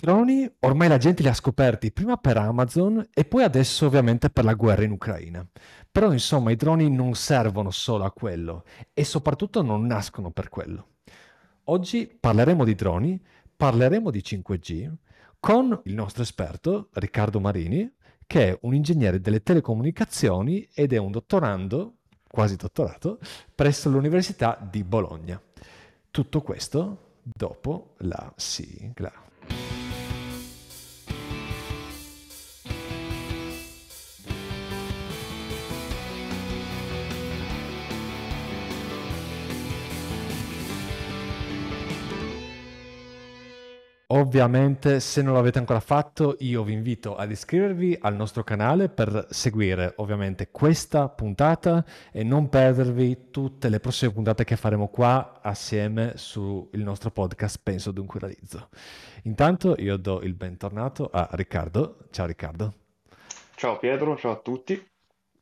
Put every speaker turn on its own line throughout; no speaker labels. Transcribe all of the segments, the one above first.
droni ormai la gente li ha scoperti prima per Amazon e poi adesso ovviamente per la guerra in Ucraina. Però insomma i droni non servono solo a quello e soprattutto non nascono per quello. Oggi parleremo di droni, parleremo di 5G con il nostro esperto Riccardo Marini, che è un ingegnere delle telecomunicazioni ed è un dottorando, quasi dottorato, presso l'Università di Bologna. Tutto questo dopo la sigla. Ovviamente, se non l'avete ancora fatto, io vi invito ad iscrivervi al nostro canale per seguire ovviamente questa puntata e non perdervi tutte le prossime puntate che faremo qua assieme sul nostro podcast Penso Dunque Realizzo. Intanto io do il bentornato a Riccardo. Ciao Riccardo.
Ciao Pietro, ciao a tutti.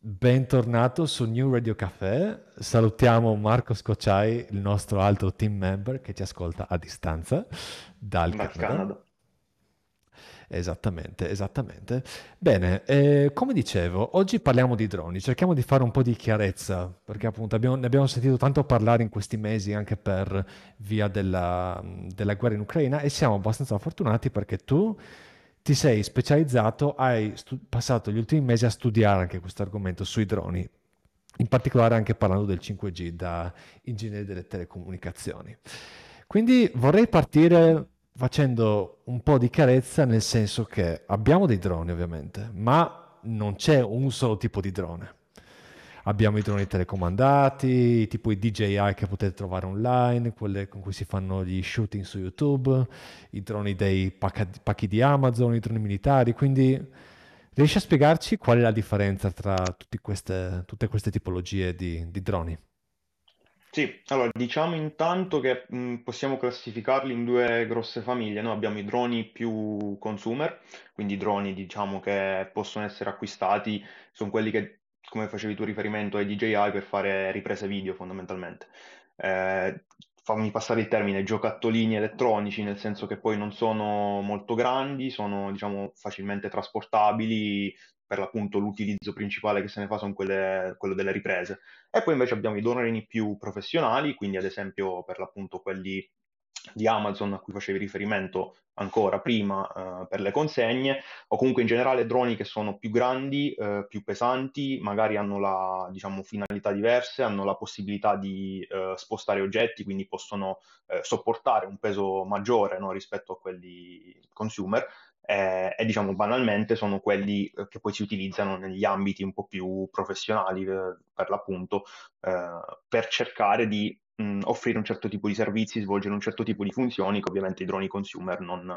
Bentornato su New Radio Café. Salutiamo Marco Scocciai, il nostro altro team member che ci ascolta a distanza dal Canada.
Canada.
Esattamente, esattamente. Bene, eh, come dicevo, oggi parliamo di droni, cerchiamo di fare un po' di chiarezza, perché appunto abbiamo- ne abbiamo sentito tanto parlare in questi mesi anche per via della, della guerra in Ucraina e siamo abbastanza fortunati perché tu ti sei specializzato, hai stu- passato gli ultimi mesi a studiare anche questo argomento sui droni, in particolare anche parlando del 5G da ingegnere delle telecomunicazioni. Quindi vorrei partire facendo un po' di chiarezza nel senso che abbiamo dei droni ovviamente, ma non c'è un solo tipo di drone. Abbiamo i droni telecomandati, tipo i DJI che potete trovare online, quelle con cui si fanno gli shooting su YouTube, i droni dei pacchi di Amazon, i droni militari, quindi riesci a spiegarci qual è la differenza tra queste- tutte queste tipologie di, di droni?
Sì, allora diciamo intanto che mh, possiamo classificarli in due grosse famiglie. Noi abbiamo i droni più consumer, quindi droni diciamo che possono essere acquistati, sono quelli che, come facevi tu riferimento ai DJI, per fare riprese video fondamentalmente. Eh, fammi passare il termine, giocattolini elettronici, nel senso che poi non sono molto grandi, sono diciamo facilmente trasportabili, per l'appunto l'utilizzo principale che se ne fa sono quelle, quello delle riprese. E poi invece abbiamo i dronini più professionali, quindi ad esempio per l'appunto quelli di Amazon a cui facevi riferimento ancora prima eh, per le consegne, o comunque in generale droni che sono più grandi, eh, più pesanti, magari hanno la, diciamo, finalità diverse, hanno la possibilità di eh, spostare oggetti, quindi possono eh, sopportare un peso maggiore no, rispetto a quelli consumer. Eh, e diciamo banalmente sono quelli eh, che poi si utilizzano negli ambiti un po' più professionali, eh, per l'appunto, eh, per cercare di mh, offrire un certo tipo di servizi, svolgere un certo tipo di funzioni che ovviamente i droni consumer non,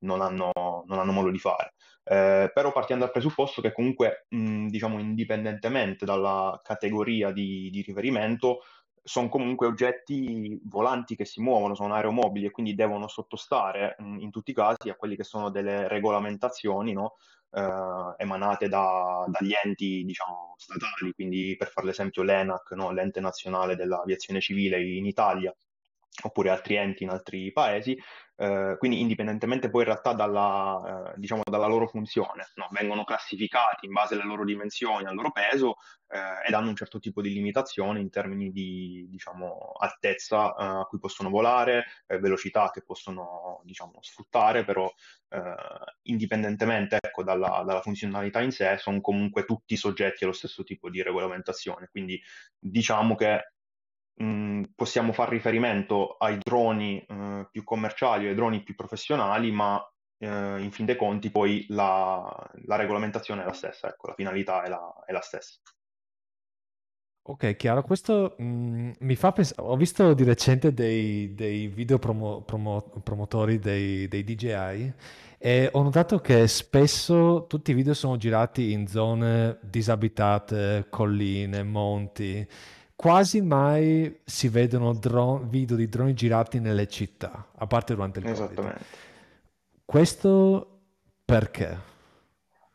non hanno, non hanno modo di fare. Eh, però partiamo dal presupposto che comunque, mh, diciamo, indipendentemente dalla categoria di, di riferimento, sono comunque oggetti volanti che si muovono, sono aeromobili e quindi devono sottostare mh, in tutti i casi a quelle che sono delle regolamentazioni, no? eh, emanate da- dagli enti, diciamo, statali, quindi per fare l'esempio l'ENAC, no? L'Ente Nazionale dell'Aviazione Civile in Italia, oppure altri enti in altri paesi, eh, quindi indipendentemente poi in realtà dalla, eh, diciamo, dalla loro funzione, no? Vengono classificati in base alle loro dimensioni, al loro peso, eh, ed hanno un certo tipo di limitazione in termini di, diciamo, altezza, eh, a cui possono volare, eh, velocità che possono, diciamo, sfruttare, però eh, indipendentemente, ecco, dalla, dalla funzionalità in sé, sono comunque tutti soggetti allo stesso tipo di regolamentazione. Quindi diciamo che mh, possiamo fare riferimento ai droni eh, più commerciali o ai droni più professionali, ma eh, in fin dei conti poi la, la regolamentazione è la stessa, ecco, la finalità è la, è la stessa.
Ok, chiaro, questo mm, mi fa pensare, ho visto di recente dei, dei video promo- promo- promotori dei, dei DJI e ho notato che spesso tutti i video sono girati in zone disabitate, colline, monti, quasi mai si vedono dro- video di droni girati nelle città, a parte durante il Covid.
Esattamente.
Questo perché?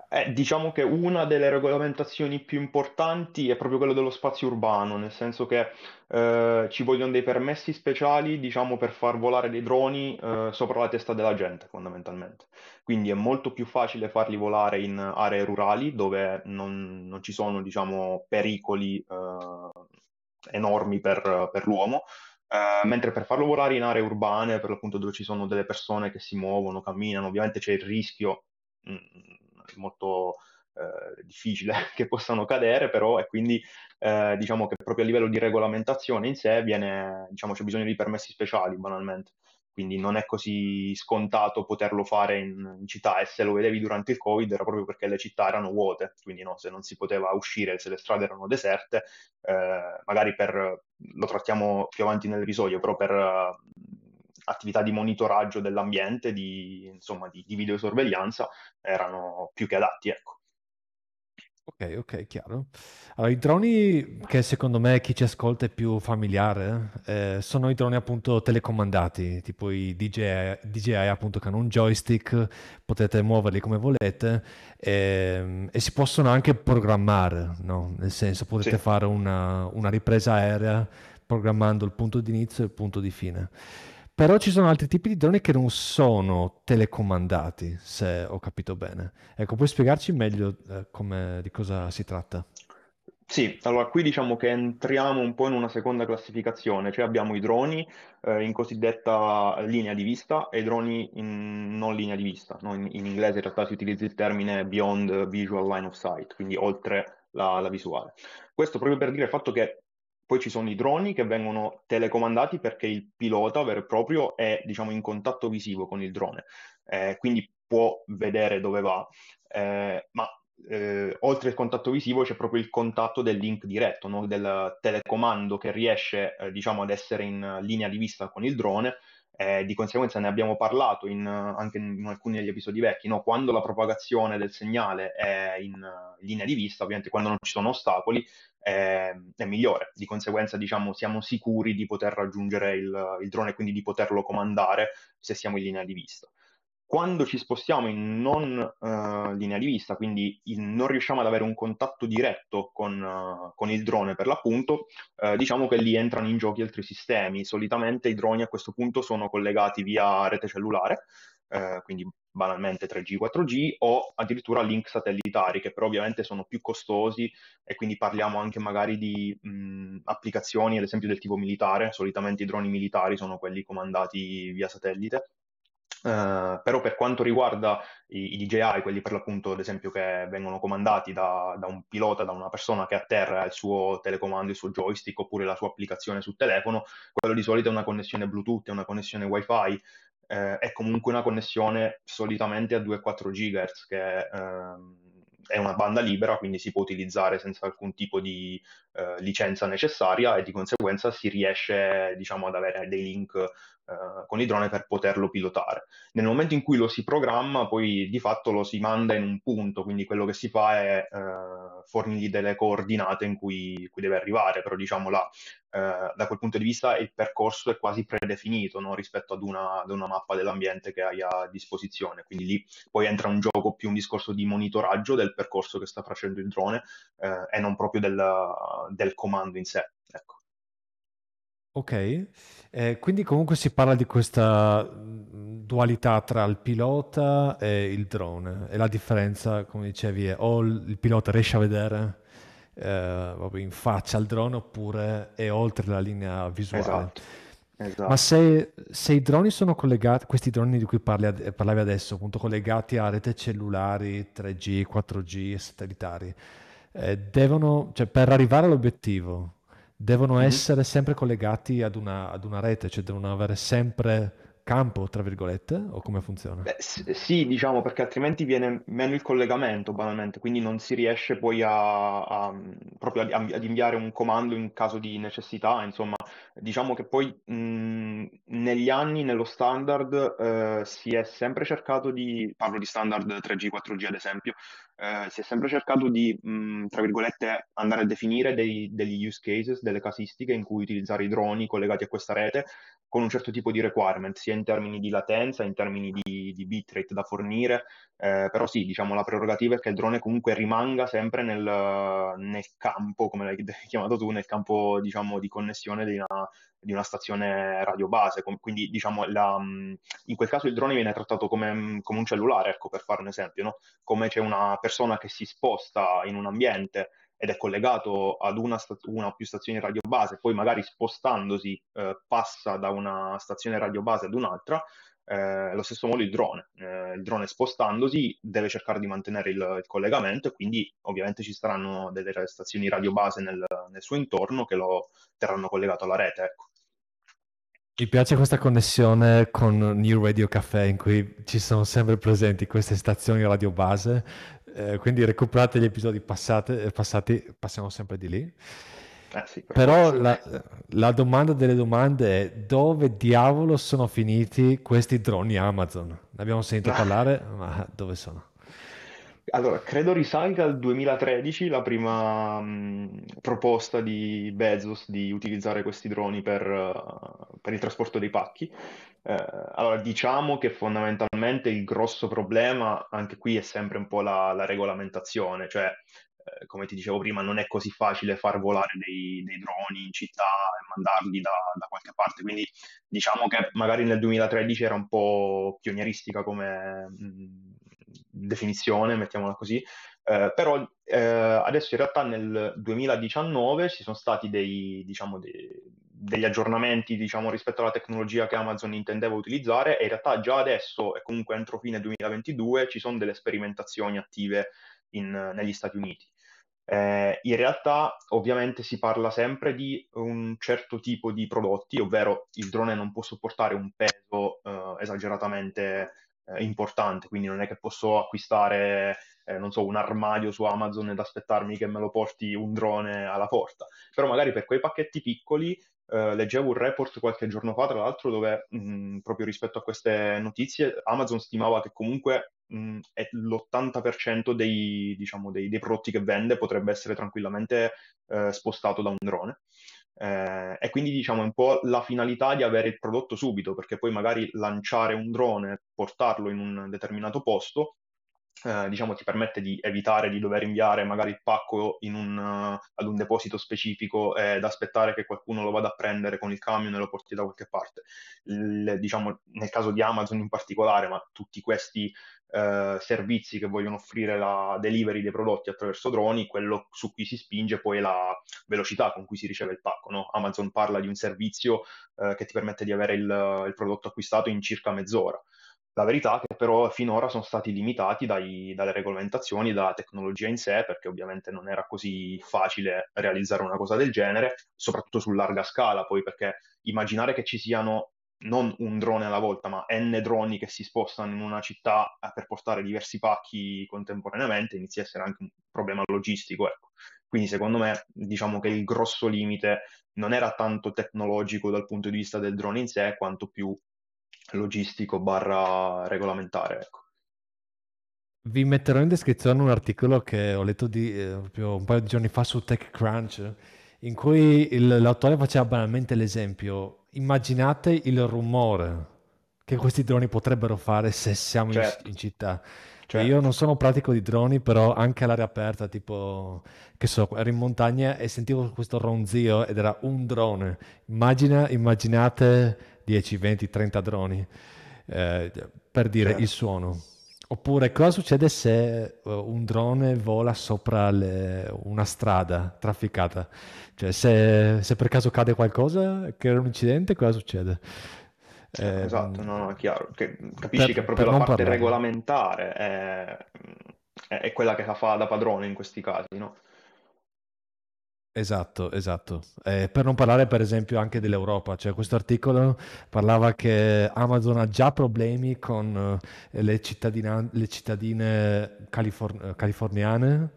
Eh, diciamo che una delle regolamentazioni più importanti è proprio quella dello spazio urbano, nel senso che eh, ci vogliono dei permessi speciali, diciamo, per far volare dei droni eh, sopra la testa della gente, fondamentalmente. Quindi è molto più facile farli volare in aree rurali dove non, non ci sono, diciamo, pericoli eh, enormi per, per l'uomo. Uh, mentre per farlo volare in aree urbane, per l'appunto dove ci sono delle persone che si muovono, camminano, ovviamente c'è il rischio mh, mm, molto eh, difficile che possano cadere, però e quindi eh, diciamo che proprio a livello di regolamentazione in sé viene, diciamo, c'è bisogno di permessi speciali banalmente. Quindi non è così scontato poterlo fare in, in, città e se lo vedevi durante il Covid era proprio perché le città erano vuote, quindi no, se non si poteva uscire, se le strade erano deserte, eh, magari per, lo trattiamo più avanti nell'episodio, però per attività di monitoraggio dell'ambiente, di, insomma, di, di videosorveglianza, erano più che adatti, ecco.
Ok, ok, chiaro. Allora, i droni che secondo me chi ci ascolta è più familiare, eh, sono i droni appunto telecomandati, tipo i DJI, DJI appunto che hanno un joystick, potete muoverli come volete e, ehm, e si possono anche programmare, no? Nel senso potete
Sì.
fare una, una ripresa aerea programmando il punto di inizio e il punto di fine. Però ci sono altri tipi di droni che non sono telecomandati, se ho capito bene. Ecco, puoi spiegarci meglio eh, come- di cosa si tratta?
Sì, allora qui diciamo che entriamo un po' in una seconda classificazione, cioè abbiamo i droni eh, in cosiddetta linea di vista e i droni in non linea di vista, no? In, in inglese in realtà si utilizza il termine beyond visual line of sight, quindi oltre la, la visuale. Questo proprio per dire il fatto che poi ci sono i droni che vengono telecomandati perché il pilota vero e proprio è, diciamo, in contatto visivo con il drone, eh, quindi può vedere dove va, eh, ma eh, oltre il contatto visivo c'è proprio il contatto del link diretto, no? del telecomando che riesce, eh, diciamo, ad essere in linea di vista con il drone eh, di conseguenza ne abbiamo parlato in, anche in alcuni degli episodi vecchi, no? quando la propagazione del segnale è in linea di vista, ovviamente quando non ci sono ostacoli, è, è migliore. Di conseguenza diciamo, siamo sicuri di poter raggiungere il, il drone e quindi di poterlo comandare se siamo in linea di vista. Quando ci spostiamo in non uh, linea di vista, quindi in, non riusciamo ad avere un contatto diretto con, uh, con il drone per l'appunto, uh, diciamo che lì entrano in giochi altri sistemi. Solitamente i droni a questo punto sono collegati via rete cellulare, quindi banalmente 3G, 4G o addirittura link satellitari che però ovviamente sono più costosi e quindi parliamo anche magari di mh, applicazioni ad esempio del tipo militare, solitamente i droni militari sono quelli comandati via satellite Uh, però per quanto riguarda i, i, DJI, quelli per l'appunto, ad esempio, che vengono comandati da, da, un pilota, da una persona che a terra ha il suo telecomando, il suo joystick oppure la sua applicazione sul telefono, quello di solito è una connessione Bluetooth, è una connessione Wi-Fi, eh, è comunque una connessione solitamente a 2,4 GHz, che eh, è una banda libera, quindi si può utilizzare senza alcun tipo di eh, licenza necessaria e di conseguenza si riesce diciamo, ad avere dei link eh, con il drone per poterlo pilotare. Nel momento in cui lo si programma, poi di fatto lo si manda in un punto, quindi quello che si fa è eh, fornirgli delle coordinate in cui, cui deve arrivare, però diciamo là, eh, da quel punto di vista il percorso è quasi predefinito no? rispetto ad una, ad una, mappa dell'ambiente che hai a disposizione, quindi lì poi entra un gioco più un discorso di monitoraggio del percorso che sta facendo il drone eh, e non proprio del, del comando in sé. Ecco.
Ok, eh, quindi comunque si parla di questa mm, dualità tra il pilota e il drone e la differenza, come dicevi, è o il pilota riesce a vedere eh, proprio in faccia al drone oppure è oltre la linea visuale.
Esatto,
Ma
esatto.
se, se i droni sono collegati, questi droni di cui parli parlavi adesso, appunto collegati a rete cellulari 3G, 4G e satellitari, eh, devono, cioè per arrivare all'obiettivo, devono
Mhm.
essere sempre collegati ad una, ad una rete, cioè devono avere sempre campo, tra virgolette, o come funziona?
Beh, sì, diciamo, perché altrimenti viene meno il collegamento, banalmente, quindi non si riesce poi a, a- proprio ad inviare un comando in caso di necessità, insomma, diciamo che poi mh, negli anni, nello standard, eh, si è sempre cercato di, parlo di standard 3G, 4G ad esempio, eh, si è sempre cercato di, mh, tra virgolette, andare a definire dei- degli use cases, delle casistiche in cui utilizzare i droni collegati a questa rete con un certo tipo di requirement, sia in termini di latenza, in termini di, di bitrate da fornire, eh, però sì, diciamo la prerogativa è che il drone comunque rimanga sempre nel, nel campo, come l'hai chiamato tu, nel campo diciamo, di connessione di una, di una stazione radio base, quindi diciamo la, in quel caso il drone viene trattato come, come un cellulare, ecco per fare un esempio, no? come c'è una persona che si sposta in un ambiente ed è collegato ad una, una o più stazioni radio base, poi magari spostandosi eh, passa da una stazione radio base ad un'altra, eh, allo stesso modo il drone. Eh, il drone spostandosi deve cercare di mantenere il, il, collegamento e quindi ovviamente ci saranno delle stazioni radio base nel, nel suo intorno che lo terranno collegato alla rete. Ecco.
Mi piace questa connessione con New Radio Café in cui ci sono sempre presenti queste stazioni radio base eh, quindi recuperate gli episodi passate, eh, passati, passiamo sempre di lì. Eh sì, per Però la, la, domanda delle domande è dove diavolo sono finiti questi droni Amazon? Ne abbiamo sentito ah. parlare, ma dove sono?
Allora, credo risalga al 2013 la prima mh, proposta di Bezos di utilizzare questi droni per, uh, per il trasporto dei pacchi. Eh, allora, diciamo che fondamentalmente il grosso problema anche qui è sempre un po' la, la regolamentazione, cioè, eh, come ti dicevo prima, non è così facile far volare dei, dei droni in città e mandarli da, da, qualche parte, quindi diciamo che magari nel 2013 era un po' pionieristica come mh, definizione, mettiamola così, eh, però eh, adesso in realtà nel 2019 ci sono stati dei, diciamo, dei, degli aggiornamenti diciamo, rispetto alla tecnologia che Amazon intendeva utilizzare e in realtà già adesso e comunque entro fine 2022 ci sono delle sperimentazioni attive in, negli Stati Uniti. Eh, in realtà ovviamente si parla sempre di un certo tipo di prodotti, ovvero il drone non può sopportare un peso eh, esageratamente eh, importante, quindi non è che posso acquistare, eh, non so, un armadio su Amazon ed aspettarmi che me lo porti un drone alla porta. Però magari per quei pacchetti piccoli Uh, leggevo un report qualche giorno fa, tra l'altro, dove mh, mm, proprio rispetto a queste notizie Amazon stimava che comunque mh, mm, l'80% dei, diciamo, dei, dei, prodotti che vende potrebbe essere tranquillamente uh, spostato da un drone. Eh, e quindi diciamo è un po' la finalità di avere il prodotto subito, perché poi magari lanciare un drone, portarlo in un determinato posto, eh, diciamo ti permette di evitare di dover inviare magari il pacco un, uh, ad un deposito specifico ed aspettare che qualcuno lo vada a prendere con il camion e lo porti da qualche parte. Il, diciamo nel caso di Amazon in particolare, ma tutti questi eh, servizi che vogliono offrire la delivery dei prodotti attraverso droni, quello su cui si spinge poi la velocità con cui si riceve il pacco. No? Amazon parla di un servizio eh, che ti permette di avere il, il prodotto acquistato in circa mezz'ora. La verità è che però finora sono stati limitati dai, dalle regolamentazioni, dalla tecnologia in sé, perché ovviamente non era così facile realizzare una cosa del genere, soprattutto su larga scala, poi perché immaginare che ci siano non un drone alla volta, ma n droni che si spostano in una città eh, per portare diversi pacchi contemporaneamente, inizia a essere anche un problema logistico. Ecco. Quindi secondo me diciamo che il grosso limite non era tanto tecnologico dal punto di vista del drone in sé, quanto più logistico barra regolamentare. Ecco.
Vi metterò in descrizione un articolo che ho letto di, eh, un paio di giorni fa su TechCrunch, in cui il, l'autore faceva banalmente l'esempio immaginate il rumore che questi droni potrebbero fare se siamo certo. in, città. Certo. Io non sono pratico di droni, però anche all'aria aperta, tipo, che so, ero in montagna e sentivo questo ronzio ed era un drone. Immagina, immaginate 10, 20, 30 droni eh, per dire certo. il suono. Oppure cosa succede se uh, un drone vola sopra le, una strada trafficata? Cioè se, se, per caso cade qualcosa, che è un incidente, cosa succede?
Eh, esatto, no, no, è chiaro. Che, capisci per, che proprio la parte parlare. regolamentare è, è, quella che la fa da padrone in questi casi, no?
Esatto, esatto. Eh, per non parlare per esempio anche dell'Europa, cioè questo articolo parlava che Amazon ha già problemi con eh, le, cittadina- le cittadine califor- californiane,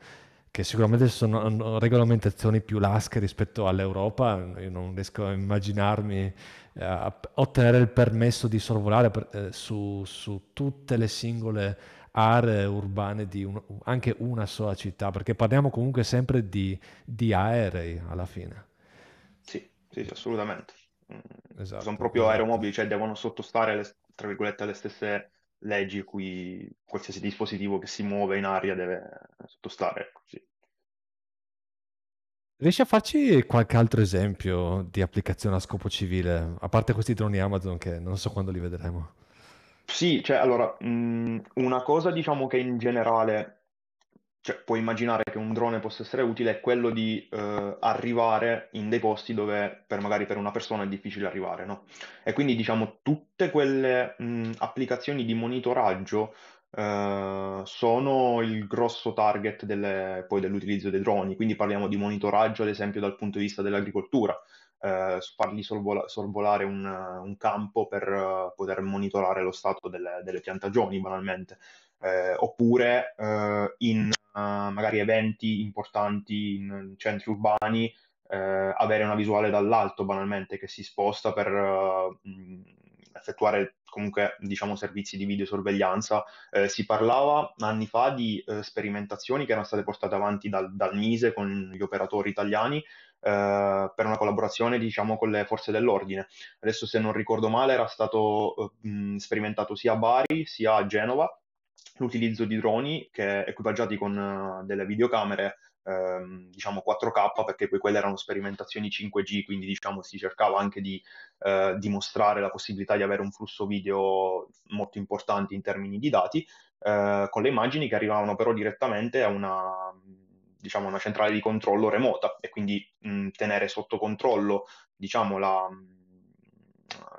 che sicuramente sono, regolamentazioni più lasche rispetto all'Europa, io non riesco a immaginarmi eh, ottenere il permesso di sorvolare per, eh, su, su tutte le singole aree urbane di un, anche una sola città, perché parliamo comunque sempre di, di aerei alla fine.
Sì, sì, assolutamente. Mm, sono
Esatto,
proprio
esatto.
aeromobili, cioè devono sottostare, le- tra virgolette, alle stesse leggi cui qualsiasi dispositivo che si muove in aria deve sottostare, ecco, sì.
Riesci a farci qualche altro esempio di applicazione a scopo civile, a parte questi droni Amazon che non so quando li vedremo?
Sì, cioè, allora, mh, una cosa diciamo che in generale, cioè, puoi immaginare che un drone possa essere utile è quello di eh, arrivare in dei posti dove per, magari per una persona è difficile arrivare, no? E quindi diciamo tutte quelle mh, applicazioni di monitoraggio eh, sono il grosso target delle- poi dell'utilizzo dei droni, quindi parliamo di monitoraggio ad esempio dal punto di vista dell'agricoltura eh, fargli sorvola- sorvolare un, un campo per eh, poter monitorare lo stato delle, delle piantagioni, banalmente. Eh, oppure eh, in eh, magari eventi importanti in centri urbani, eh, avere una visuale dall'alto, banalmente, che si sposta per mh, effettuare comunque, diciamo, servizi di videosorveglianza. Eh, si parlava anni fa di eh, sperimentazioni che erano state portate avanti dal, dal Mise con gli operatori italiani eh, per una collaborazione, diciamo, con le forze dell'ordine. Adesso, se non ricordo male, era stato eh, sperimentato sia a Bari sia a Genova l'utilizzo di droni che, equipaggiati con uh, delle videocamere ehm, diciamo 4K perché poi quelle erano sperimentazioni 5G quindi diciamo si cercava anche di eh, dimostrare la possibilità di avere un flusso video molto importante in termini di dati eh, con le immagini che arrivavano però direttamente a una diciamo una centrale di controllo remota e quindi mh, tenere sotto controllo diciamo la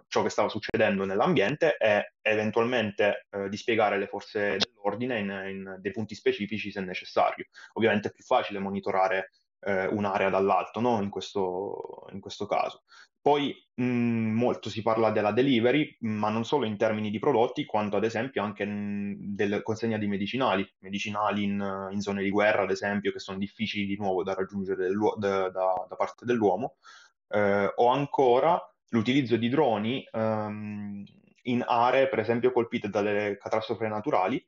ciò che stava succedendo nell'ambiente e eventualmente eh, dispiegare le forze dell'ordine in, in, dei punti specifici se necessario. Ovviamente è più facile monitorare eh, un'area dall'alto no? in, questo, in, questo, caso. Poi mh, molto si parla della delivery, ma non solo in termini di prodotti, quanto ad esempio anche della consegna di medicinali, medicinali in, in, zone di guerra, ad esempio, che sono difficili di nuovo da raggiungere da, da, da parte dell'uomo, eh, o ancora l'utilizzo di droni ehm, in aree, per esempio, colpite dalle catastrofi naturali,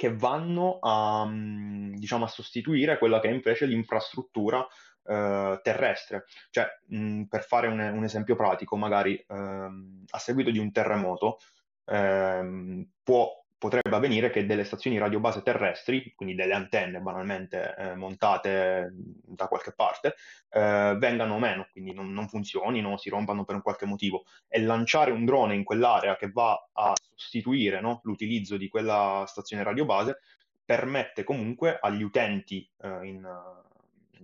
che vanno a, diciamo, a sostituire quella che è invece l'infrastruttura eh, terrestre. Cioè, mh, per fare un, un, esempio pratico, magari ehm, a seguito di un terremoto, ehm, può potrebbe avvenire che delle stazioni radiobase terrestri, quindi delle antenne banalmente eh, montate da qualche parte, eh, vengano meno, quindi non, non, funzionino, si rompano per un qualche motivo. E lanciare un drone in quell'area che va a sostituire no, l'utilizzo di quella stazione radiobase permette comunque agli utenti eh, in,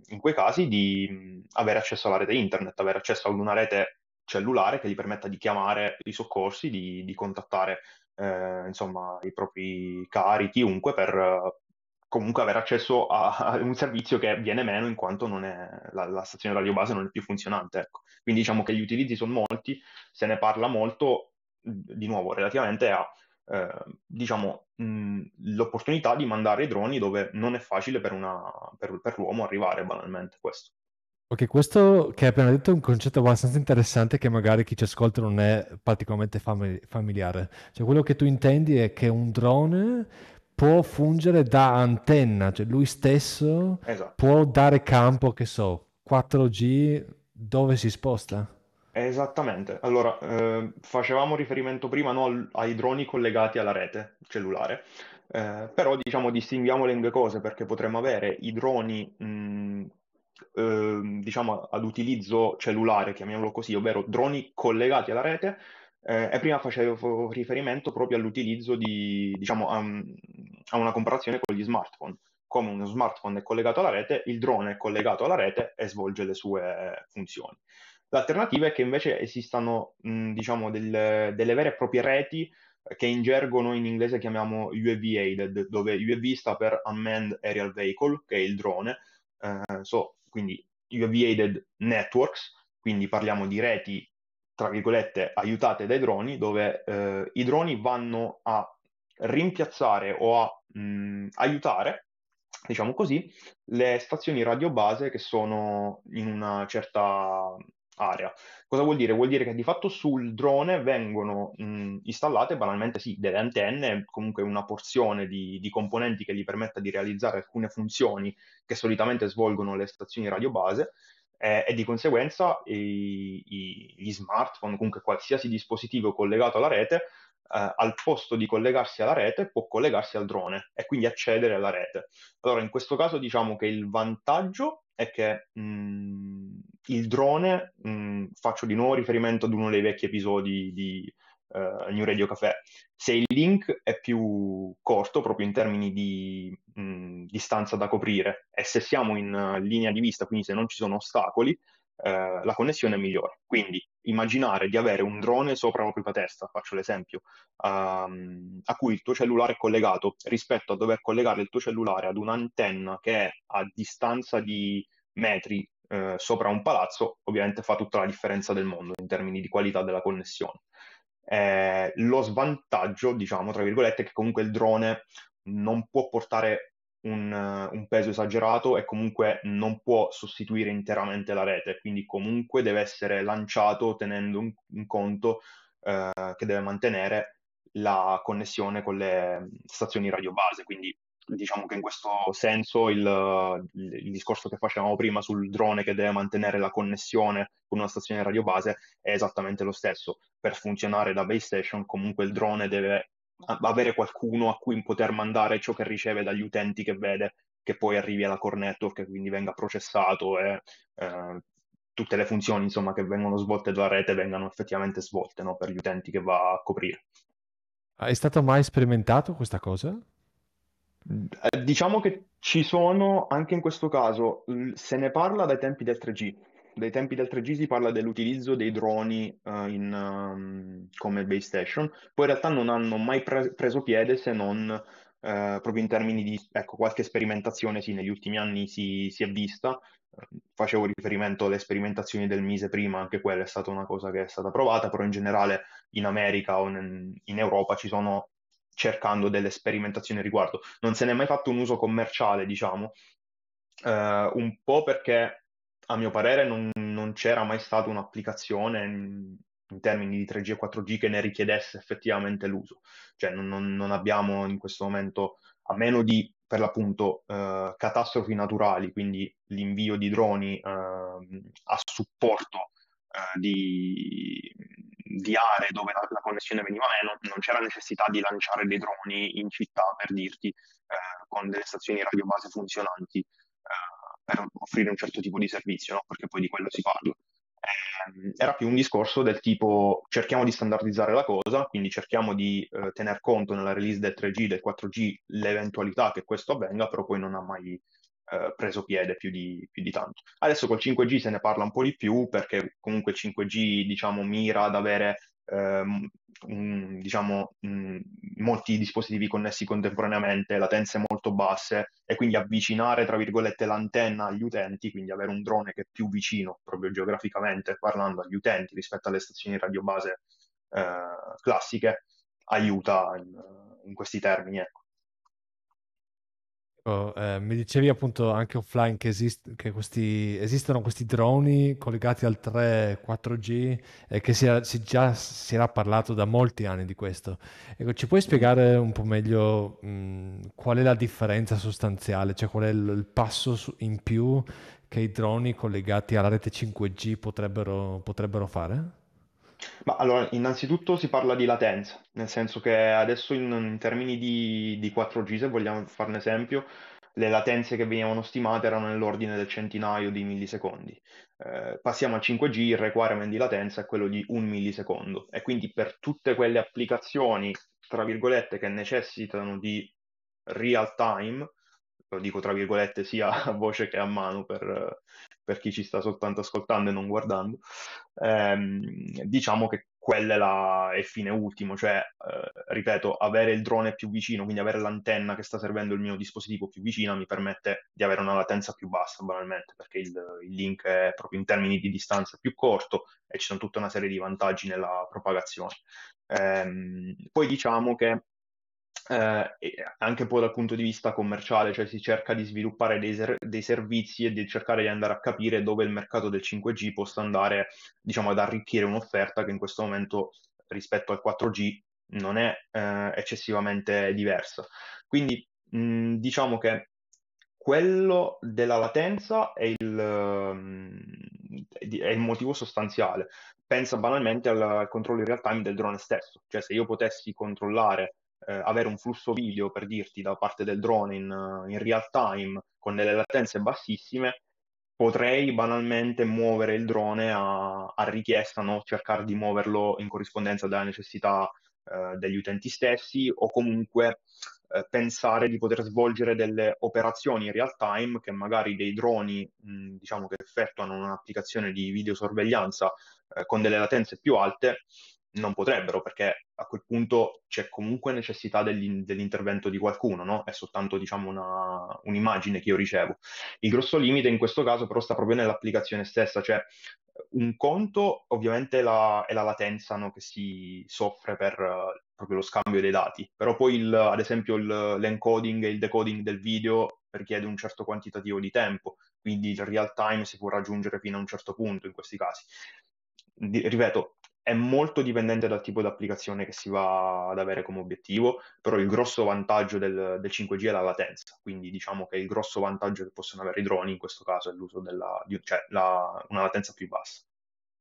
in, quei casi di mh, avere accesso alla rete internet, avere accesso ad una rete cellulare che gli permetta di chiamare i soccorsi, di, di contattare eh, insomma, i propri cari, chiunque, per eh, comunque avere accesso a, un servizio che viene meno in quanto è, la, la, stazione radio base non è più funzionante. Ecco. Quindi diciamo che gli utilizzi sono molti, se ne parla molto, di nuovo, relativamente a eh, diciamo, mh, l'opportunità di mandare i droni dove non è facile per, una, per, per l'uomo arrivare banalmente questo.
Ok, questo che hai appena detto è un concetto abbastanza interessante che magari chi ci ascolta non è particolarmente fami- familiare. Cioè, quello che tu intendi è che un drone può fungere da antenna, cioè lui stesso
Esatto.
può dare campo, che so, 4G dove si sposta.
Esattamente. Allora, eh, facevamo riferimento prima, no, ai droni collegati alla rete cellulare, eh, però diciamo distinguiamo le due cose perché potremmo avere i droni mh, eh, diciamo ad utilizzo cellulare, chiamiamolo così, ovvero droni collegati alla rete. Eh, e prima facevo riferimento proprio all'utilizzo di, diciamo, a, a una comparazione con gli smartphone. Come uno smartphone è collegato alla rete, il drone è collegato alla rete e svolge le sue funzioni. L'alternativa è che invece esistano, mh, diciamo, delle, delle vere e proprie reti che in gergo noi in inglese chiamiamo UAV aided, dove UAV sta per Unmanned Aerial Vehicle, che è il drone, eh, so, quindi UAV aided networks, quindi parliamo di reti, tra virgolette, aiutate dai droni, dove eh, i droni vanno a rimpiazzare o a mh, aiutare, diciamo così, le stazioni radiobase che sono in una certa area. Cosa vuol dire? Vuol dire che di fatto sul drone vengono mh, installate banalmente sì, delle antenne, comunque una porzione di, di, componenti che gli permetta di realizzare alcune funzioni che solitamente svolgono le stazioni radiobase, e, e di conseguenza i, i, gli smartphone, comunque qualsiasi dispositivo collegato alla rete, eh, al posto di collegarsi alla rete può collegarsi al drone e quindi accedere alla rete. Allora, in questo caso diciamo che il vantaggio è che mh, il drone, mh, faccio di nuovo riferimento ad uno dei vecchi episodi di uh, New Radio Café, se il link è più corto proprio in termini di mh, distanza da coprire e se siamo in uh, linea di vista, quindi se non ci sono ostacoli, uh, la connessione è migliore. Quindi immaginare di avere un drone sopra la propria testa, faccio l'esempio, um, a cui il tuo cellulare è collegato, rispetto a dover collegare il tuo cellulare ad un'antenna che è a distanza di metri eh, sopra un palazzo, ovviamente fa tutta la differenza del mondo in termini di qualità della connessione. Eh, lo svantaggio, diciamo, tra virgolette, è che comunque il drone non può portare un, un, peso esagerato e comunque non può sostituire interamente la rete, quindi comunque deve essere lanciato tenendo in, in conto eh, che deve mantenere la connessione con le stazioni radio base, quindi diciamo che in questo senso il, il, discorso che facevamo prima sul drone che deve mantenere la connessione con una stazione radio base è esattamente lo stesso. Per funzionare da base station comunque il drone deve avere qualcuno a cui poter mandare ciò che riceve dagli utenti che vede, che poi arrivi alla core network e quindi venga processato e eh, tutte le funzioni insomma, che vengono svolte dalla rete vengano effettivamente svolte no, per gli utenti che va a coprire.
È stato mai sperimentato questa cosa?
Eh, diciamo che ci sono, anche in questo caso, se ne parla dai tempi del 3G. Dai tempi del 3G si parla dell'utilizzo dei droni uh, in, um, come base station, poi in realtà non hanno mai pre- preso piede se non uh, proprio in termini di ecco, qualche sperimentazione, sì, negli ultimi anni si, si è vista. facevo riferimento alle sperimentazioni del Mise prima, anche quella è stata una cosa che è stata provata, però in generale in America o in, in Europa ci sono cercando delle sperimentazioni a riguardo. Non se ne è mai fatto un uso commerciale, diciamo, eh, un po' perché a mio parere non, non c'era mai stata un'applicazione in, in, termini di 3G e 4G che ne richiedesse effettivamente l'uso. Cioè non, non, non abbiamo in questo momento, a meno di per l'appunto eh, catastrofi naturali, quindi l'invio di droni eh, a supporto eh, di, di aree dove la, la, connessione veniva meno, non c'era necessità di lanciare dei droni in città per dirti eh, con delle stazioni radio base funzionanti eh, per offrire un certo tipo di servizio, no? perché poi di quello si parla. Eh, era più un discorso del tipo cerchiamo di standardizzare la cosa, quindi cerchiamo di eh, tener conto nella release del 3G, del 4G, l'eventualità che questo avvenga, però poi non ha mai eh, preso piede più di, più di, tanto. Adesso col 5G se ne parla un po' di più perché comunque il 5G diciamo, mira ad avere ehm, mh, diciamo, mh, molti dispositivi connessi contemporaneamente, latenze molto basse e quindi avvicinare tra virgolette l'antenna agli utenti, quindi avere un drone che è più vicino proprio geograficamente parlando agli utenti rispetto alle stazioni radio base eh, classiche aiuta in, in questi termini. Ecco.
Oh, eh, mi dicevi appunto anche offline che, esist- che questi, esistono questi droni collegati al 3-4G e che si, era, si già si era parlato da molti anni di questo. Ecco, ci puoi spiegare un po' meglio mh, qual è la differenza sostanziale, cioè qual è il, il passo su- in più che i droni collegati alla rete 5G potrebbero, potrebbero fare?
Ma allora, innanzitutto si parla di latenza, nel senso che adesso in, in termini di, di 4G, se vogliamo farne esempio, le latenze che venivano stimate erano nell'ordine del centinaio di millisecondi. Eh, passiamo al 5G, il requirement di latenza è quello di un millisecondo e quindi per tutte quelle applicazioni, tra virgolette, che necessitano di real time, lo dico tra virgolette sia a voce che a mano per, per chi ci sta soltanto ascoltando e non guardando, ehm, diciamo che quella è, la, è il fine ultimo, cioè, eh, ripeto, avere il drone più vicino, quindi avere l'antenna che sta servendo il mio dispositivo più vicina, mi permette di avere una latenza più bassa, banalmente, perché il, il link è proprio in termini di distanza più corto e ci sono tutta una serie di vantaggi nella propagazione. Ehm, poi diciamo che eh, anche un po' dal punto di vista commerciale, cioè si cerca di sviluppare dei, ser- dei, servizi e di cercare di andare a capire dove il mercato del 5G possa andare, diciamo, ad arricchire un'offerta che in questo momento rispetto al 4G non è eh, eccessivamente diversa. Quindi mh, diciamo che quello della latenza è il, è il motivo sostanziale. Pensa banalmente al, al controllo in real time del drone stesso, cioè se io potessi controllare eh, avere un flusso video per dirti da parte del drone in, in, real time con delle latenze bassissime, potrei banalmente muovere il drone a, a richiesta, no? cercare di muoverlo in corrispondenza della necessità eh, degli utenti stessi o comunque eh, pensare di poter svolgere delle operazioni in real time che magari dei droni mh, diciamo che effettuano un'applicazione di videosorveglianza eh, con delle latenze più alte non potrebbero perché a quel punto c'è comunque necessità dell'in- dell'intervento di qualcuno, no? È soltanto diciamo una, un'immagine che io ricevo. Il grosso limite in questo caso però sta proprio nell'applicazione stessa, cioè un conto ovviamente la, è la latenza no, che si soffre per uh, proprio lo scambio dei dati, però poi il, ad esempio il, l'encoding e il decoding del video richiede un certo quantitativo di tempo, quindi il real time si può raggiungere fino a un certo punto in questi casi. Di, ripeto, è molto dipendente dal tipo di applicazione che si va ad avere come obiettivo, però il grosso vantaggio del, del 5G è la latenza, quindi diciamo che il grosso vantaggio che possono avere i droni in questo caso è l'uso della, di, cioè la, una latenza più bassa.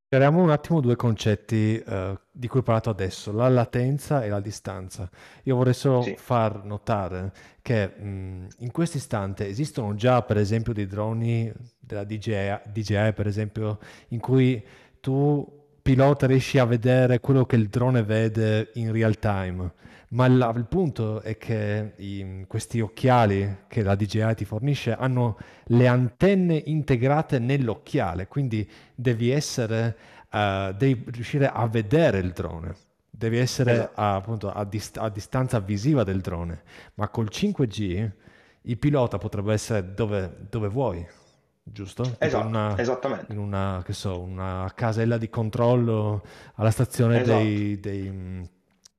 Chiariamo un attimo due concetti uh, di cui ho parlato adesso, la latenza e la distanza. Io vorrei solo sì. far notare che mh, in questo istante esistono già per esempio dei droni della DJI, DJI per esempio in cui tu pilota riesci a vedere quello che il drone vede in real time, ma il, il punto è che i, questi occhiali che la DJI ti fornisce hanno le antenne integrate nell'occhiale, quindi devi essere, uh, devi riuscire a vedere il drone. Devi essere esatto. a, appunto a, dist- a distanza visiva del drone, ma col 5G il pilota potrebbe essere dove, dove vuoi giusto?
Esatto, una, esattamente.
In una, che so, una casella di controllo alla stazione esatto. dei, dei, eh,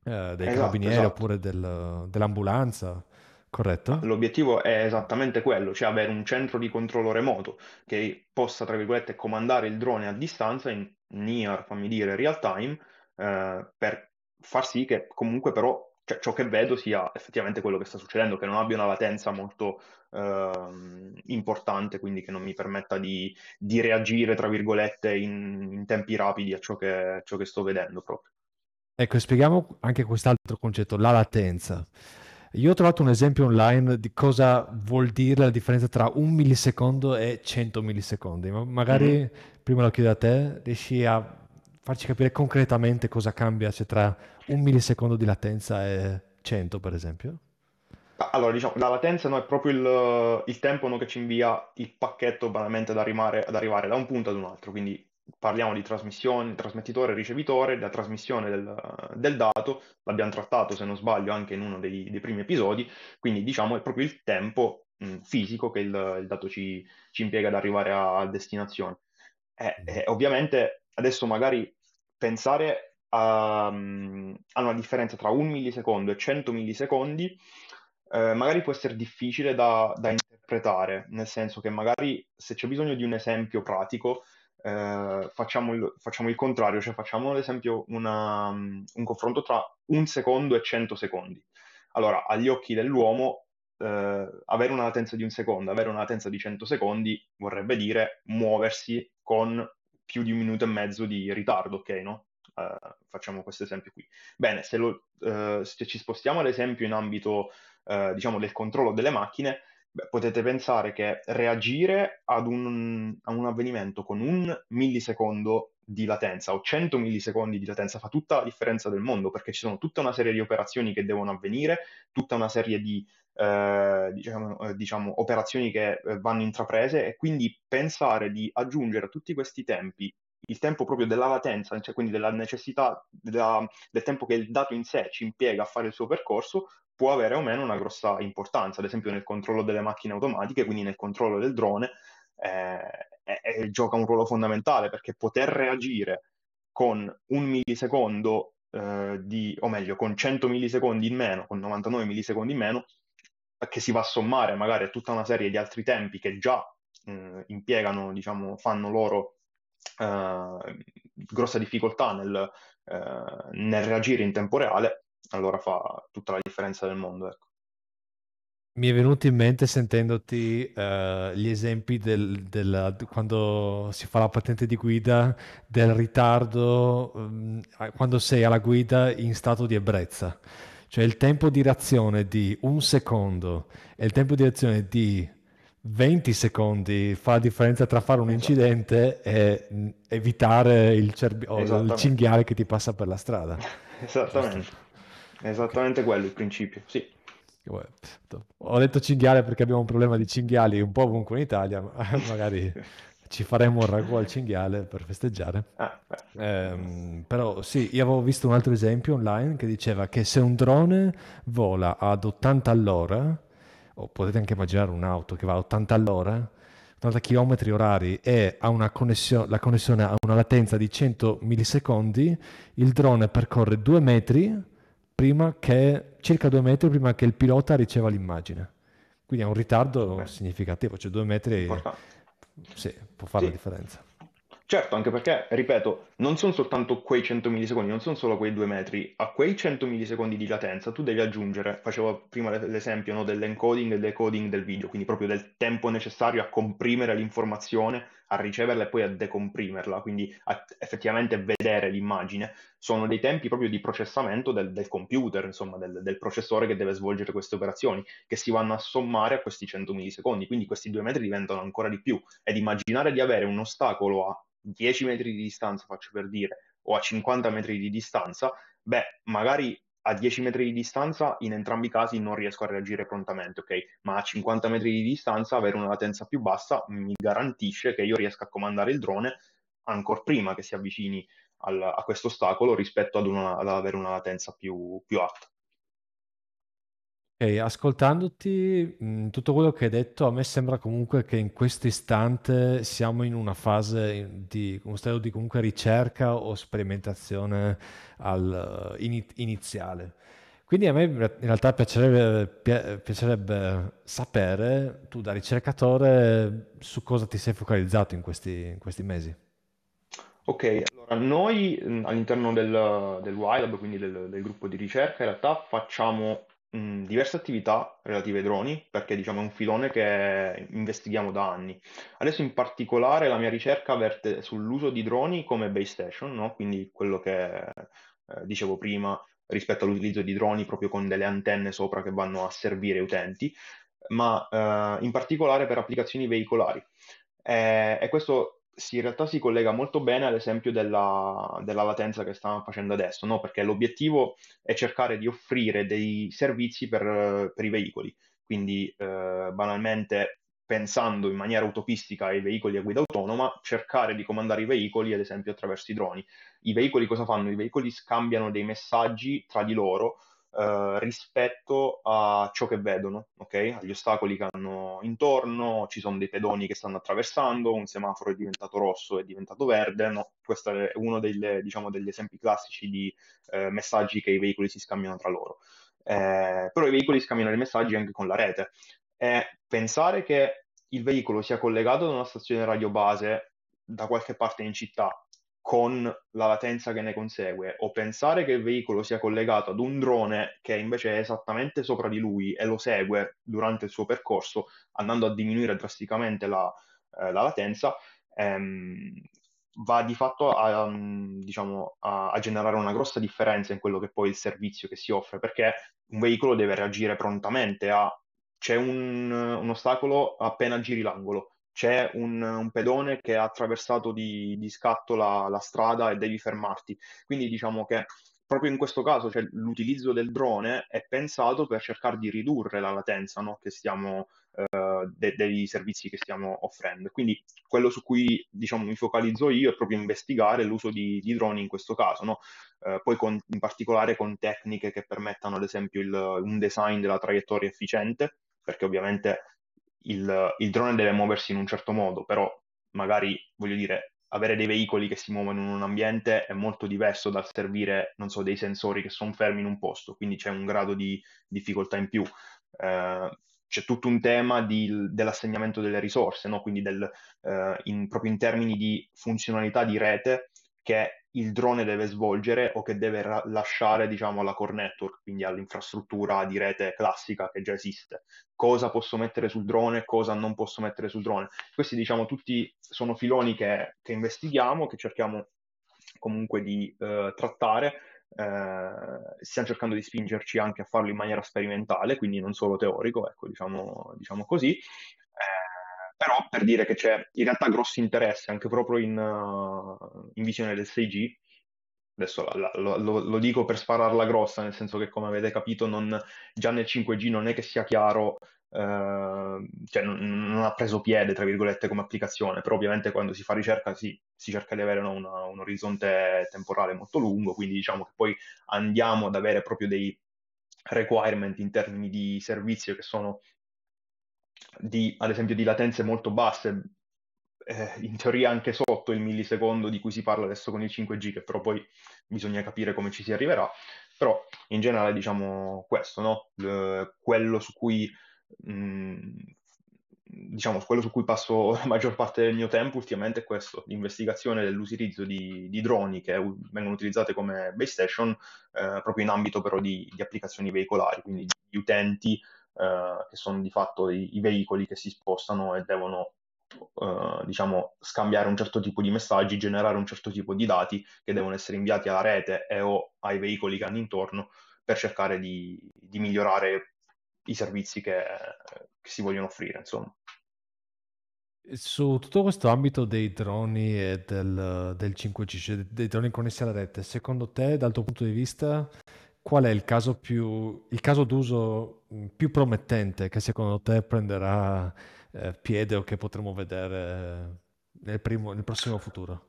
dei esatto, carabinieri esatto. oppure del, dell'ambulanza, corretto?
L'obiettivo è esattamente quello, cioè avere un centro di controllo remoto che possa, tra virgolette, comandare il drone a distanza in near, fammi dire, real time, eh, per far sì che comunque però cioè, ciò che vedo sia effettivamente quello che sta succedendo, che non abbia una latenza molto eh, importante, quindi che non mi permetta di, di reagire, tra virgolette, in, in tempi rapidi a ciò che, ciò che, sto vedendo proprio.
Ecco, spieghiamo anche quest'altro concetto, la latenza. Io ho trovato un esempio online di cosa vuol dire la differenza tra un millisecondo e 100 millisecondi, ma magari mm-hmm. prima lo chiedo a te, riesci a farci capire concretamente cosa cambia se tra un millisecondo di latenza e 100 per esempio?
Allora, diciamo, la latenza no, è proprio il, il tempo no, che ci invia il pacchetto banalmente ad arrivare, ad arrivare, da un punto ad un altro, quindi parliamo di trasmissione, trasmettitore e ricevitore, la trasmissione del, del, dato, l'abbiamo trattato se non sbaglio anche in uno dei, dei primi episodi, quindi diciamo è proprio il tempo mh, fisico che il, il dato ci, ci, impiega ad arrivare a, a destinazione. Eh, eh, ovviamente adesso magari pensare a, um, a, una differenza tra un millisecondo e 100 millisecondi eh, magari può essere difficile da, da, interpretare, nel senso che magari se c'è bisogno di un esempio pratico, eh, facciamo, il, facciamo, il, contrario, cioè facciamo ad esempio una, un confronto tra un secondo e 100 secondi. Allora, agli occhi dell'uomo, eh, avere una latenza di un secondo, avere una latenza di 100 secondi vorrebbe dire muoversi con più di un minuto e mezzo di ritardo, ok? No? Uh, facciamo questo esempio qui. Bene, se, lo, uh, se ci spostiamo ad esempio in ambito uh, diciamo del controllo delle macchine, beh, potete pensare che reagire ad un, a un avvenimento con un millisecondo di latenza o 100 millisecondi di latenza fa tutta la differenza del mondo perché ci sono tutta una serie di operazioni che devono avvenire, tutta una serie di eh, diciamo, diciamo, operazioni che vanno intraprese e quindi pensare di aggiungere a tutti questi tempi il tempo proprio della latenza, cioè quindi della necessità della, del tempo che il dato in sé ci impiega a fare il suo percorso, può avere o meno una grossa importanza, ad esempio nel controllo delle macchine automatiche, quindi nel controllo del drone, eh, gioca un ruolo fondamentale perché poter reagire con un millisecondo eh, di, o meglio, con 100 millisecondi in meno, con 99 millisecondi in meno, che si va a sommare magari a tutta una serie di altri tempi che già eh, impiegano, diciamo, fanno loro eh, grossa difficoltà nel, eh, nel, reagire in tempo reale, allora fa tutta la differenza del mondo. Ecco.
Mi è venuto in mente sentendoti eh, gli esempi del, della- quando si fa la patente di guida, del ritardo, a- quando sei alla guida in stato di ebbrezza. Cioè il tempo di reazione di un secondo e il tempo di reazione di 20 secondi fa la differenza tra fare un
Esatto,
incidente e evitare il, cerbi- il cinghiale che ti passa per la strada.
Esattamente, esattamente quello il principio, sì.
Ho detto cinghiale perché abbiamo un problema di cinghiali un po' ovunque in Italia, ma magari ci faremo un ragù al cinghiale per festeggiare.
Ah,
Ehm, però sì, io avevo visto un altro esempio online che diceva che se un drone vola ad 80 all'ora, o potete anche immaginare un'auto che va a 80 all'ora, 80 km orari e ha una connessio- la connessione ha una latenza di 100 millisecondi, il drone percorre due metri prima che, circa due metri prima che il pilota riceva l'immagine. Quindi ha un ritardo
beh,
significativo, cioè due metri, sì, può fare la
Sì,
differenza.
Certo, anche perché, ripeto, non sono soltanto quei 100 millisecondi, non sono solo quei due metri, a quei 100 millisecondi di latenza tu devi aggiungere, facevo prima l'e- l'esempio, no, dell'encoding e decoding del video, quindi proprio del tempo necessario a comprimere l'informazione, a riceverla e poi a decomprimerla, quindi a effettivamente vedere l'immagine. Sono dei tempi proprio di processamento del, del computer, insomma, del, del processore che deve svolgere queste operazioni, che si vanno a sommare a questi 100 millisecondi, quindi questi due metri diventano ancora di più. Ed immaginare di avere un ostacolo a 10 metri di distanza, faccio per dire, o a 50 metri di distanza, beh, magari a 10 metri di distanza in entrambi i casi non riesco a reagire prontamente, ok? Ma a 50 metri di distanza avere una latenza più bassa mi garantisce che io riesca a comandare il drone ancora prima che si avvicini al- a questo ostacolo rispetto ad, una- ad avere una latenza più, più alta.
Ok, ascoltandoti, mh, tutto quello che hai detto, a me sembra comunque che in questo istante siamo in una fase di uno stadio di comunque ricerca o sperimentazione al, eh, ini- iniziale. Quindi a me in realtà piacerebbe, pi- piacerebbe sapere, tu da ricercatore, su cosa ti sei focalizzato in questi, in questi mesi.
Ok, allora noi mh, all'interno del, del YLAB, quindi del, del gruppo di ricerca, in realtà facciamo mh, diverse attività relative ai droni, perché diciamo è un filone che investighiamo da anni. Adesso in particolare la mia ricerca verte sull'uso di droni come base station, no? Quindi quello che eh, dicevo prima rispetto all'utilizzo di droni proprio con delle antenne sopra che vanno a servire utenti, ma eh, in particolare per applicazioni veicolari. Eh, e questo si- in realtà si collega molto bene all'esempio della, della latenza che stavamo facendo adesso, no? Perché l'obiettivo è cercare di offrire dei servizi per, per i veicoli. Quindi, eh, banalmente, pensando in maniera utopistica ai veicoli a guida autonoma, cercare di comandare i veicoli, ad esempio, attraverso i droni. I veicoli cosa fanno? I veicoli scambiano dei messaggi tra di loro eh, rispetto a ciò che vedono, ok? Agli ostacoli che hanno intorno, ci sono dei pedoni che stanno attraversando, un semaforo è diventato rosso, è diventato verde, no? Questo è uno delle, diciamo, degli esempi classici di eh, messaggi che i veicoli si scambiano tra loro. Eh, però i veicoli scambiano dei messaggi anche con la rete. E pensare che il veicolo sia collegato ad una stazione radio base da qualche parte in città con la latenza che ne consegue, o pensare che il veicolo sia collegato ad un drone che invece è esattamente sopra di lui e lo segue durante il suo percorso, andando a diminuire drasticamente la, eh, la latenza, ehm, va di fatto a, um, diciamo, a, a generare una grossa differenza in quello che poi è il servizio che si offre, perché un veicolo deve reagire prontamente a c'è un, un ostacolo appena giri l'angolo c'è un, un pedone che ha attraversato di, di scatto la, la strada e devi fermarti. Quindi diciamo che proprio in questo caso, cioè, l'utilizzo del drone è pensato per cercare di ridurre la latenza, no, stiamo, eh, de- dei servizi che stiamo offrendo. Quindi quello su cui diciamo, mi focalizzo io è proprio investigare l'uso di, di droni in questo caso, no? Eh, poi con- in particolare con tecniche che permettano ad esempio il- un design della traiettoria efficiente, perché ovviamente il, il drone deve muoversi in un certo modo, però magari, voglio dire, avere dei veicoli che si muovono in un ambiente è molto diverso dal servire, non so, dei sensori che sono fermi in un posto, quindi c'è un grado di difficoltà in più. Eh, c'è tutto un tema di- dell'assegnamento delle risorse, no? Quindi del, eh, in- proprio in termini di funzionalità di rete che il drone deve svolgere o che deve ra- lasciare, diciamo, alla core network, quindi all'infrastruttura di rete classica che già esiste. Cosa posso mettere sul drone, cosa non posso mettere sul drone. Questi, diciamo, tutti sono filoni che, che investighiamo, che cerchiamo comunque di eh, trattare. Eh, stiamo cercando di spingerci anche a farlo in maniera sperimentale, quindi non solo teorico, ecco, diciamo, diciamo così. Però per dire che c'è in realtà grossi interessi anche proprio in, uh, in visione del 6G. Adesso la, la, lo, lo, dico per spararla grossa, nel senso che come avete capito non, già nel 5G non è che sia chiaro Ehm, cioè non, non, ha preso piede, tra virgolette, come applicazione, però ovviamente quando si fa ricerca si, si cerca di avere no, una, un orizzonte temporale molto lungo, quindi diciamo che poi andiamo ad avere proprio dei requirement in termini di servizio che sono di, ad esempio, di latenze molto basse, eh, in teoria anche sotto il millisecondo di cui si parla adesso con il 5G, che però poi bisogna capire come ci si arriverà. Però in generale diciamo questo, no? Le, quello su cui Mm, diciamo, quello su cui passo la maggior parte del mio tempo ultimamente è questo, l'investigazione dell'utilizzo di, di droni che vengono utilizzate come base station eh, proprio in ambito però di, di, applicazioni veicolari, quindi di utenti eh, che sono di fatto i, i, veicoli che si spostano e devono eh, diciamo, scambiare un certo tipo di messaggi, generare un certo tipo di dati che devono essere inviati alla rete e o ai veicoli che hanno intorno per cercare di, di migliorare i servizi che, che si vogliono offrire, insomma.
Su tutto questo ambito dei droni e del, del 5G, cioè dei droni connessi alla rete, secondo te, dal tuo punto di vista, qual è il caso, più, il caso d'uso più promettente che secondo te prenderà eh, piede o che potremo vedere nel, primo, nel prossimo futuro?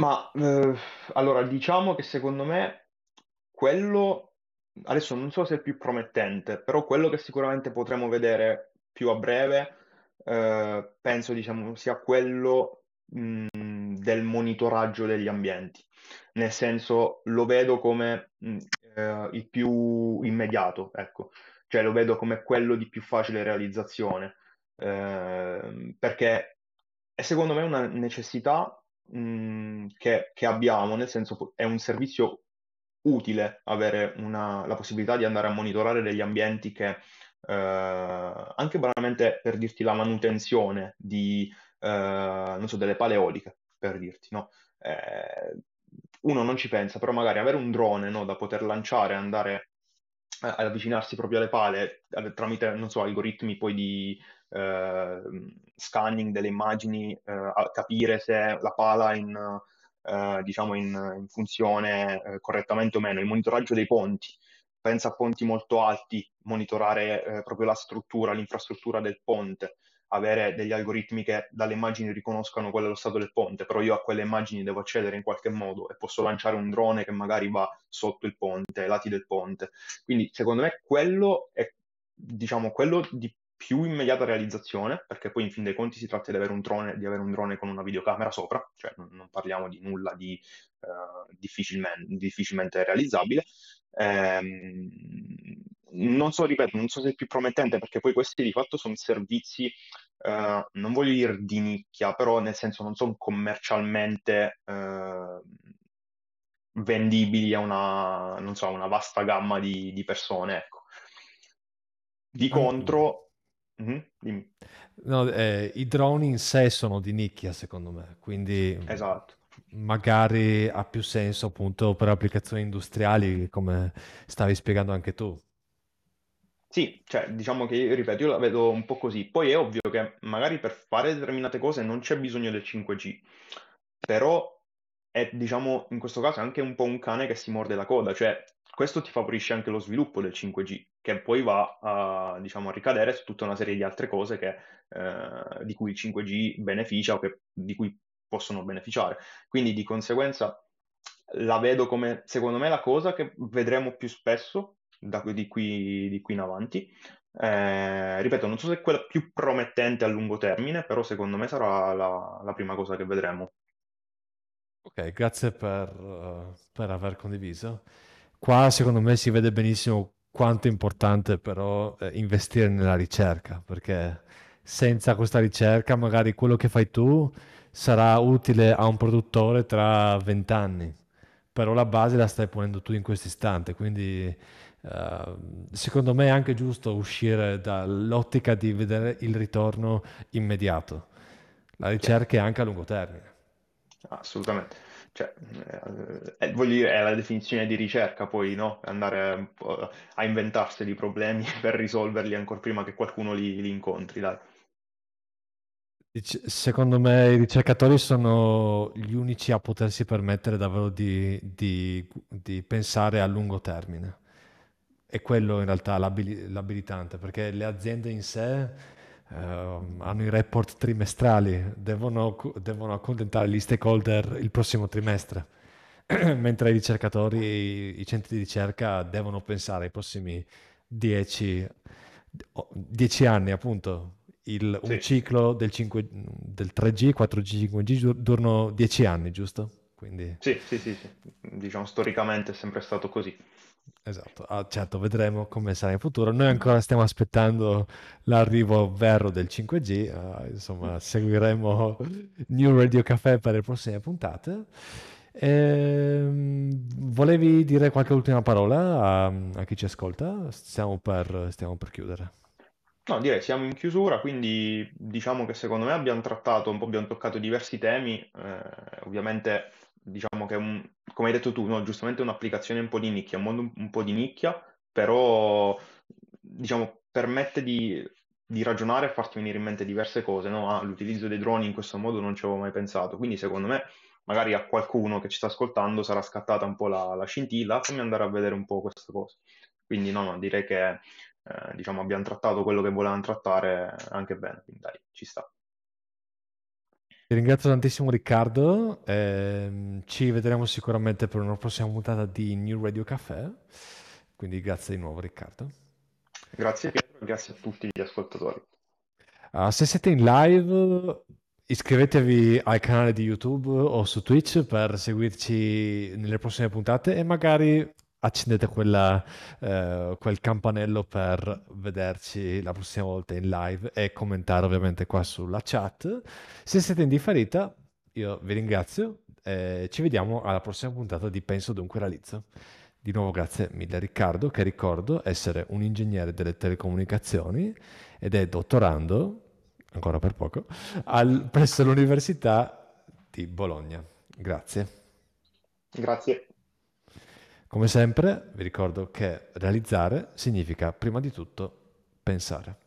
Ma eh, allora diciamo che secondo me quello adesso non so se è più promettente, però quello che sicuramente potremo vedere più a breve, eh, penso diciamo, sia quello mh, del monitoraggio degli ambienti. Nel senso, lo vedo come mh, eh, il più immediato, ecco. Cioè lo vedo come quello di più facile realizzazione, eh, perché è secondo me una necessità mh, che, che abbiamo, nel senso è un servizio utile avere una, la possibilità di andare a monitorare degli ambienti che eh, anche banalmente per dirti la manutenzione di, eh, non so, delle pale eoliche, per dirti, no? Eh, uno non ci pensa, però magari avere un drone no, da poter lanciare andare ad avvicinarsi proprio alle pale tramite, non so, algoritmi poi di eh, scanning delle immagini, eh, capire se la pala in eh, diciamo in, in funzione eh, correttamente o meno, il monitoraggio dei ponti. Pensa a ponti molto alti, monitorare eh, proprio la struttura, l'infrastruttura del ponte, avere degli algoritmi che dalle immagini riconoscano qual è lo stato del ponte, però io a quelle immagini devo accedere in qualche modo e posso lanciare un drone che magari va sotto il ponte, ai lati del ponte. Quindi secondo me quello è diciamo quello di più immediata realizzazione, perché poi in fin dei conti si tratta di avere un drone, avere un drone con una videocamera sopra, cioè non, non parliamo di nulla di uh, difficilmente, difficilmente, realizzabile. Ehm, non so, ripeto, non so se è più promettente, perché poi questi di fatto sono servizi, uh, non voglio dire di nicchia, però nel senso non sono commercialmente uh, vendibili a una, so, una vasta gamma di, di persone, ecco. Di contro,
Mm-hmm, no, eh, I droni in sé sono di nicchia, secondo me, quindi
esatto.
magari ha più senso appunto per applicazioni industriali, come stavi spiegando anche tu.
Sì, cioè diciamo che ripeto, io la vedo un po' così. Poi è ovvio che magari per fare determinate cose non c'è bisogno del 5G, però è diciamo in questo caso anche un po' un cane che si morde la coda, cioè questo ti favorisce anche lo sviluppo del 5G, che poi va a, diciamo, a ricadere su tutta una serie di altre cose che, eh, di cui il 5G beneficia o che, di cui possono beneficiare. Quindi di conseguenza la vedo come, secondo me, la cosa che vedremo più spesso da, di, qui, di qui in avanti. Eh, ripeto, non so se è quella più promettente a lungo termine, però secondo me sarà la, la prima cosa che vedremo.
Ok, grazie per, uh, per aver condiviso. Qua secondo me si vede benissimo quanto è importante però eh, investire nella ricerca, perché senza questa ricerca magari quello che fai tu sarà utile a un produttore tra vent'anni, però la base la stai ponendo tu in questo istante, quindi eh, secondo me è anche giusto uscire dall'ottica di vedere il ritorno immediato. La ricerca è anche a lungo termine.
Assolutamente. Cioè, eh, eh, voglio dire, è la definizione di ricerca, poi, no? Andare a inventarsi di problemi per risolverli ancora prima che qualcuno li, li incontri, dai.
Secondo me i ricercatori sono gli unici a potersi permettere davvero di, di- di pensare a lungo termine. E quello in realtà è l'abili- l'abilitante, perché le aziende in sé ehm, hanno i report trimestrali, devono, devono accontentare gli stakeholder il prossimo trimestre, mentre i ricercatori, i, i centri di ricerca devono pensare ai prossimi 10, o- 10 anni, appunto. Il- un
Sì,
ciclo del, 5 del 3G, 4G, 5G dur- durano 10 anni, giusto? Quindi,
sì, sì, sì, sì. Diciamo, storicamente è sempre stato così.
Esatto. Ah, certo, vedremo come sarà in futuro. Noi ancora stiamo aspettando l'arrivo vero del 5G, eh, insomma, seguiremo New Radio Café per le prossime puntate. Ehm, volevi dire qualche ultima parola a, a chi ci ascolta? Stiamo per, stiamo per chiudere.
No, direi siamo in chiusura, quindi diciamo che secondo me abbiamo trattato un po', abbiamo toccato diversi temi, eh, ovviamente che è un- come hai detto tu, no, giustamente un'applicazione un po' di nicchia, un mondo un, un po' di nicchia, però diciamo permette di, di ragionare e farti venire in mente diverse cose, no? Ah, l'utilizzo dei droni in questo modo non ci avevo mai pensato, quindi secondo me magari a qualcuno che ci sta ascoltando sarà scattata un po' la, la scintilla, fammi andare a vedere un po' questa cosa. Quindi no, no, direi che eh, diciamo, abbiamo trattato quello che volevamo trattare anche bene, quindi dai, ci sta.
Ti ringrazio tantissimo Riccardo, ehm, ci vedremo sicuramente per una prossima puntata di New Radio Café, quindi grazie di nuovo Riccardo.
Grazie Pietro grazie a tutti gli ascoltatori.
Ah, se siete in live, iscrivetevi al canale di YouTube o su Twitch per seguirci nelle prossime puntate e magari accendete quella, eh, quel campanello per vederci la prossima volta in live e commentare ovviamente qua sulla chat. Se siete in differita, io vi ringrazio e ci vediamo alla prossima puntata di Penso Dunque Realizzo. Di nuovo grazie mille Riccardo, che ricordo essere un ingegnere delle telecomunicazioni ed è dottorando, ancora per poco, al- presso l'Università di Bologna. Grazie.
Grazie.
Come sempre, vi ricordo che realizzare significa prima di tutto pensare.